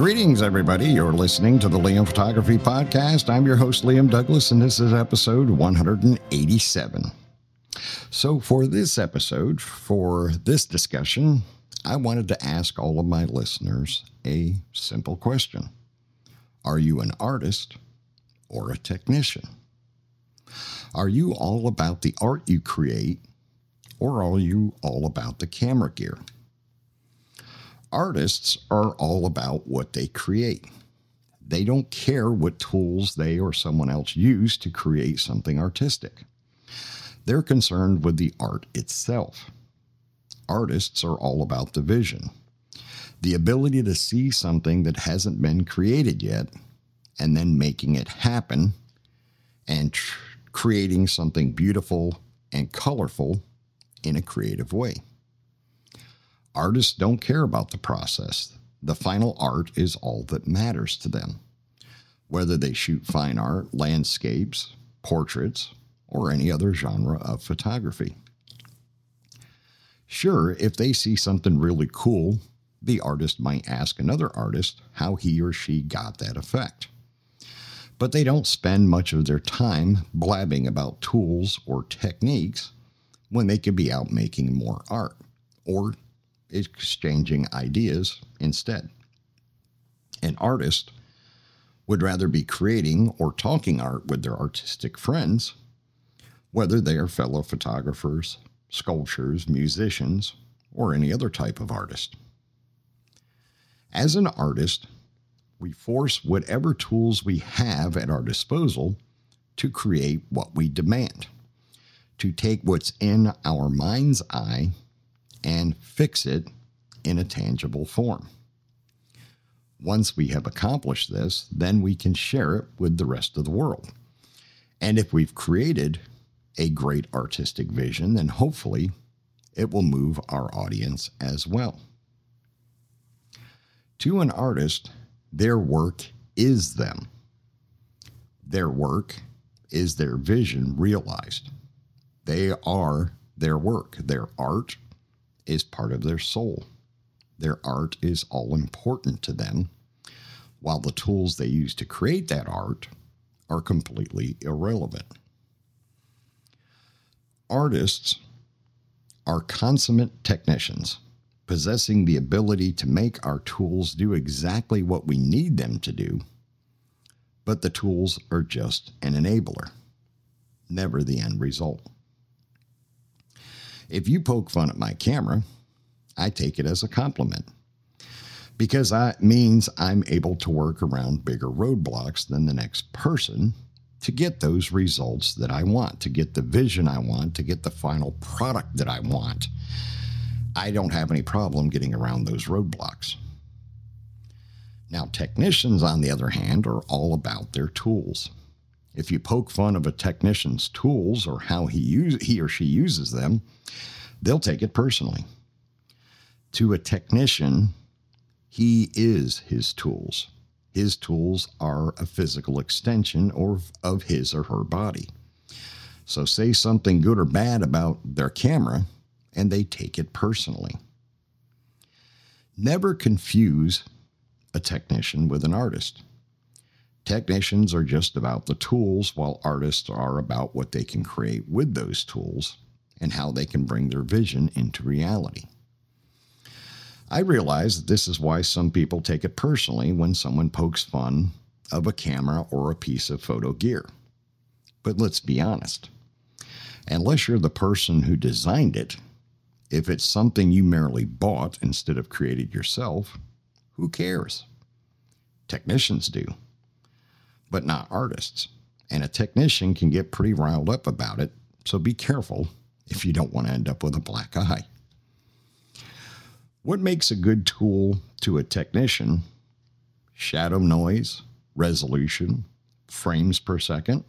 Greetings, everybody. You're listening to the Liam Photography Podcast. I'm your host, Liam Douglas, and this is episode 187. So, for this episode, for this discussion, I wanted to ask all of my listeners a simple question Are you an artist or a technician? Are you all about the art you create, or are you all about the camera gear? Artists are all about what they create. They don't care what tools they or someone else use to create something artistic. They're concerned with the art itself. Artists are all about the vision, the ability to see something that hasn't been created yet, and then making it happen and tr- creating something beautiful and colorful in a creative way. Artists don't care about the process. The final art is all that matters to them. Whether they shoot fine art, landscapes, portraits, or any other genre of photography. Sure, if they see something really cool, the artist might ask another artist how he or she got that effect. But they don't spend much of their time blabbing about tools or techniques when they could be out making more art or exchanging ideas instead. An artist would rather be creating or talking art with their artistic friends, whether they are fellow photographers, sculptors, musicians, or any other type of artist. As an artist, we force whatever tools we have at our disposal to create what we demand, to take what's in our mind's eye and fix it in a tangible form. Once we have accomplished this, then we can share it with the rest of the world. And if we've created a great artistic vision, then hopefully it will move our audience as well. To an artist, their work is them. Their work is their vision realized. They are their work. Their art is part of their soul. Their art is all important to them, while the tools they use to create that art are completely irrelevant. Artists are consummate technicians, possessing the ability to make our tools do exactly what we need them to do, but the tools are just an enabler, never the end result. If you poke fun at my camera, I take it as a compliment because that means I'm able to work around bigger roadblocks than the next person to get those results that I want, to get the vision I want, to get the final product that I want. I don't have any problem getting around those roadblocks. Now, technicians, on the other hand, are all about their tools. If you poke fun of a technician's tools or how he, use, he or she uses them, they'll take it personally. To a technician, he is his tools. His tools are a physical extension or of his or her body. So say something good or bad about their camera, and they take it personally. Never confuse a technician with an artist. Technicians are just about the tools, while artists are about what they can create with those tools and how they can bring their vision into reality. I realize that this is why some people take it personally when someone pokes fun of a camera or a piece of photo gear. But let's be honest. Unless you're the person who designed it, if it's something you merely bought instead of created yourself, who cares? Technicians do, but not artists. And a technician can get pretty riled up about it, so be careful if you don't want to end up with a black eye. What makes a good tool to a technician? Shadow noise, resolution, frames per second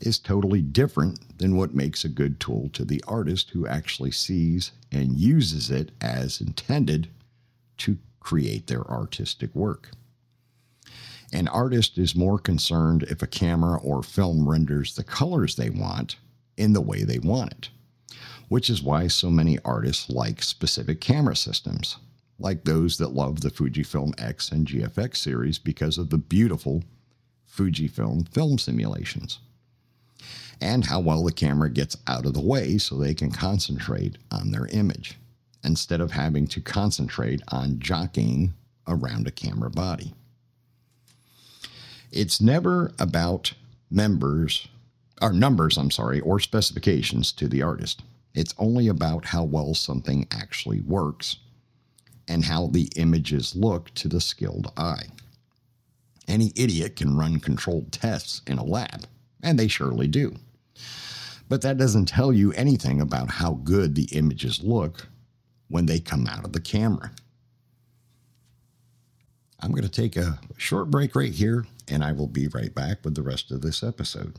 is totally different than what makes a good tool to the artist who actually sees and uses it as intended to create their artistic work. An artist is more concerned if a camera or film renders the colors they want in the way they want it, which is why so many artists like specific camera systems, like those that love the Fujifilm X and GFX series because of the beautiful Fujifilm film simulations and how well the camera gets out of the way so they can concentrate on their image instead of having to concentrate on jockeying around a camera body. It's never about members or numbers, I'm sorry, or specifications to the artist. It's only about how well something actually works and how the images look to the skilled eye. Any idiot can run controlled tests in a lab, and they surely do. But that doesn't tell you anything about how good the images look when they come out of the camera. I'm going to take a short break right here, and I will be right back with the rest of this episode.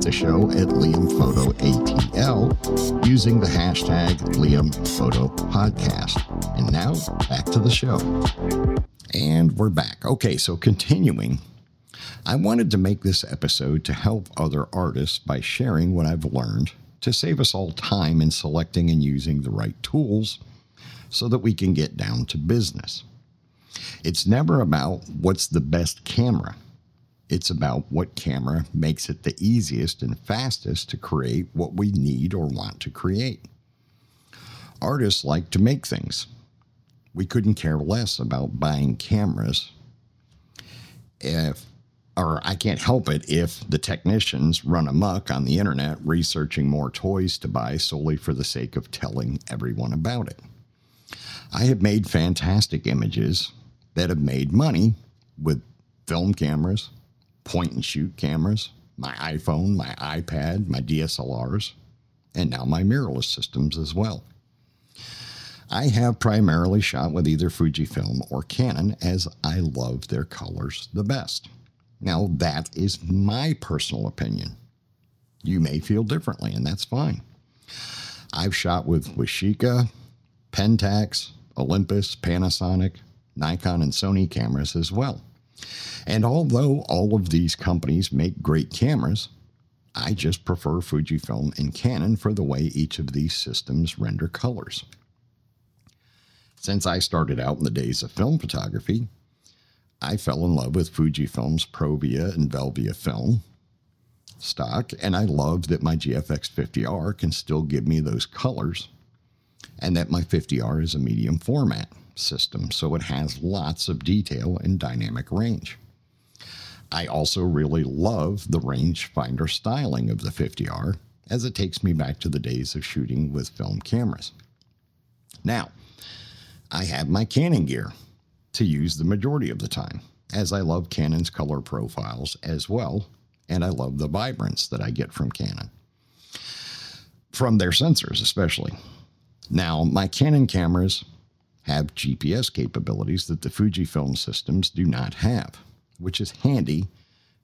the show at liamphotoatl using the hashtag Liam Photo Podcast. And now back to the show. And we're back. Okay, so continuing, I wanted to make this episode to help other artists by sharing what I've learned to save us all time in selecting and using the right tools so that we can get down to business. It's never about what's the best camera. It's about what camera makes it the easiest and fastest to create what we need or want to create. Artists like to make things. We couldn't care less about buying cameras if or I can't help it if the technicians run amuck on the internet researching more toys to buy solely for the sake of telling everyone about it. I have made fantastic images that have made money with film cameras, point and shoot cameras, my iPhone, my iPad, my DSLRs, and now my mirrorless systems as well. I have primarily shot with either Fujifilm or Canon as I love their colors the best. Now, that is my personal opinion. You may feel differently, and that's fine. I've shot with Yashica, Pentax, Olympus, Panasonic, Nikon, and Sony cameras as well. And although all of these companies make great cameras, I just prefer Fujifilm and Canon for the way each of these systems render colors. Since I started out in the days of film photography, I fell in love with Fujifilm's Provia and Velvia film stock, and I love that my GFX 50R can still give me those colors and that my 50R is a medium format system, so it has lots of detail and dynamic range. I also really love the rangefinder styling of the 50R as it takes me back to the days of shooting with film cameras. Now, I have my Canon gear to use the majority of the time, as I love Canon's color profiles as well, and I love the vibrance that I get from Canon. From their sensors, especially. Now, my Canon cameras have GPS capabilities that the Fujifilm systems do not have, which is handy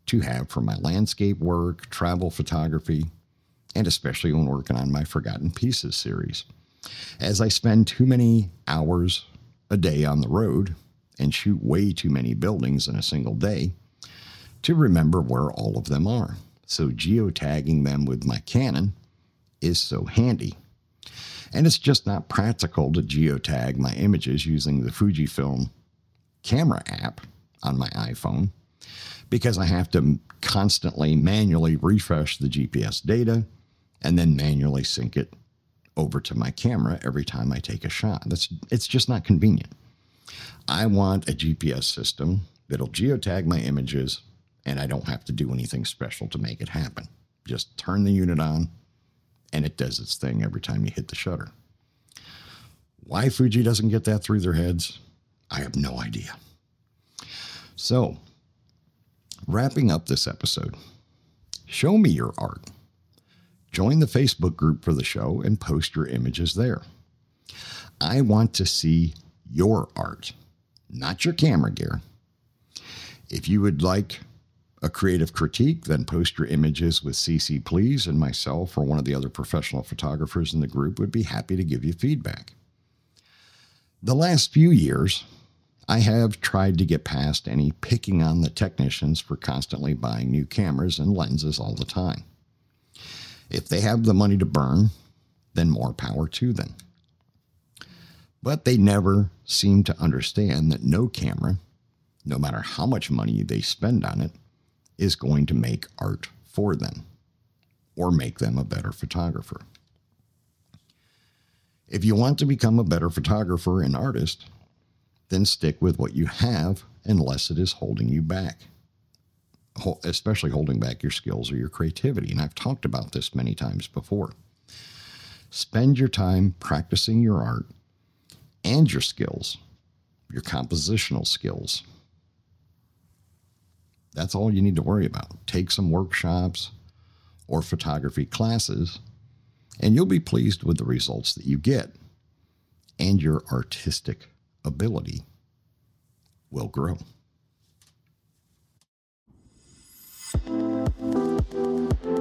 to have for my landscape work, travel photography, and especially when working on my Forgotten Pieces series. As I spend too many hours a day on the road and shoot way too many buildings in a single day to remember where all of them are. So geotagging them with my Canon is so handy. And it's just not practical to geotag my images using the Fujifilm camera app on my iPhone because I have to constantly manually refresh the GPS data and then manually sync it over to my camera every time I take a shot. That's it's just not convenient. I want a GPS system that'll geotag my images and I don't have to do anything special to make it happen. Just turn the unit on and it does its thing every time you hit the shutter. Why Fuji doesn't get that through their heads, I have no idea. So, wrapping up this episode, show me your art. Join the Facebook group for the show and post your images there. I want to see your art, not your camera gear. If you would like a creative critique, then post your images with CC Please, and myself or one of the other professional photographers in the group would be happy to give you feedback. The last few years, I have tried to get past any picking on the technicians for constantly buying new cameras and lenses all the time. If they have the money to burn, then more power to them. But they never seem to understand that no camera, no matter how much money they spend on it, is going to make art for them or make them a better photographer. If you want to become a better photographer and artist, then stick with what you have unless it is holding you back, especially holding back your skills or your creativity. And I've talked about this many times before. Spend your time practicing your art and your skills, your compositional skills. That's all you need to worry about. Take some workshops or photography classes and you'll be pleased with the results that you get, and your artistic ability will grow.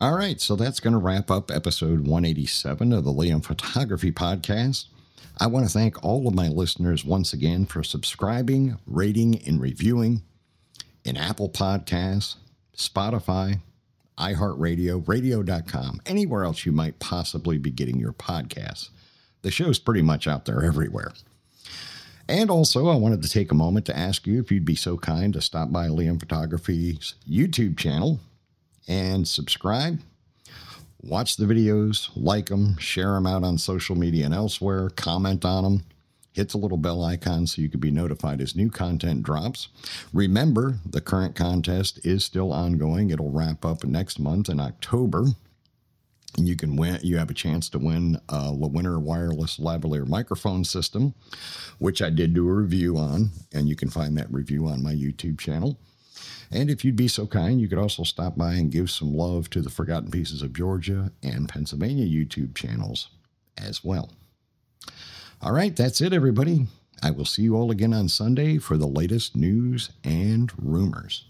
All right, so that's going to wrap up episode 187 of the Liam Photography Podcast. I want to thank all of my listeners once again for subscribing, rating, and reviewing in Apple Podcasts, Spotify, iHeartRadio, radio.com, anywhere else you might possibly be getting your podcasts. The show's pretty much out there everywhere. And also, I wanted to take a moment to ask you if you'd be so kind to stop by Liam Photography's YouTube channel and subscribe watch the videos, like them, share them out on social media and elsewhere, comment on them, hit the little bell icon so you can be notified as new content drops. Remember, the current contest is still ongoing. It'll wrap up next month in October. You can win, you have a chance to win uh, a winner wireless lavalier microphone system, which I did do a review on, and you can find that review on my YouTube channel. And if you'd be so kind, you could also stop by and give some love to the Forgotten Pieces of Georgia and Pennsylvania YouTube channels as well. All right, that's it, everybody. I will see you all again on Sunday for the latest news and rumors.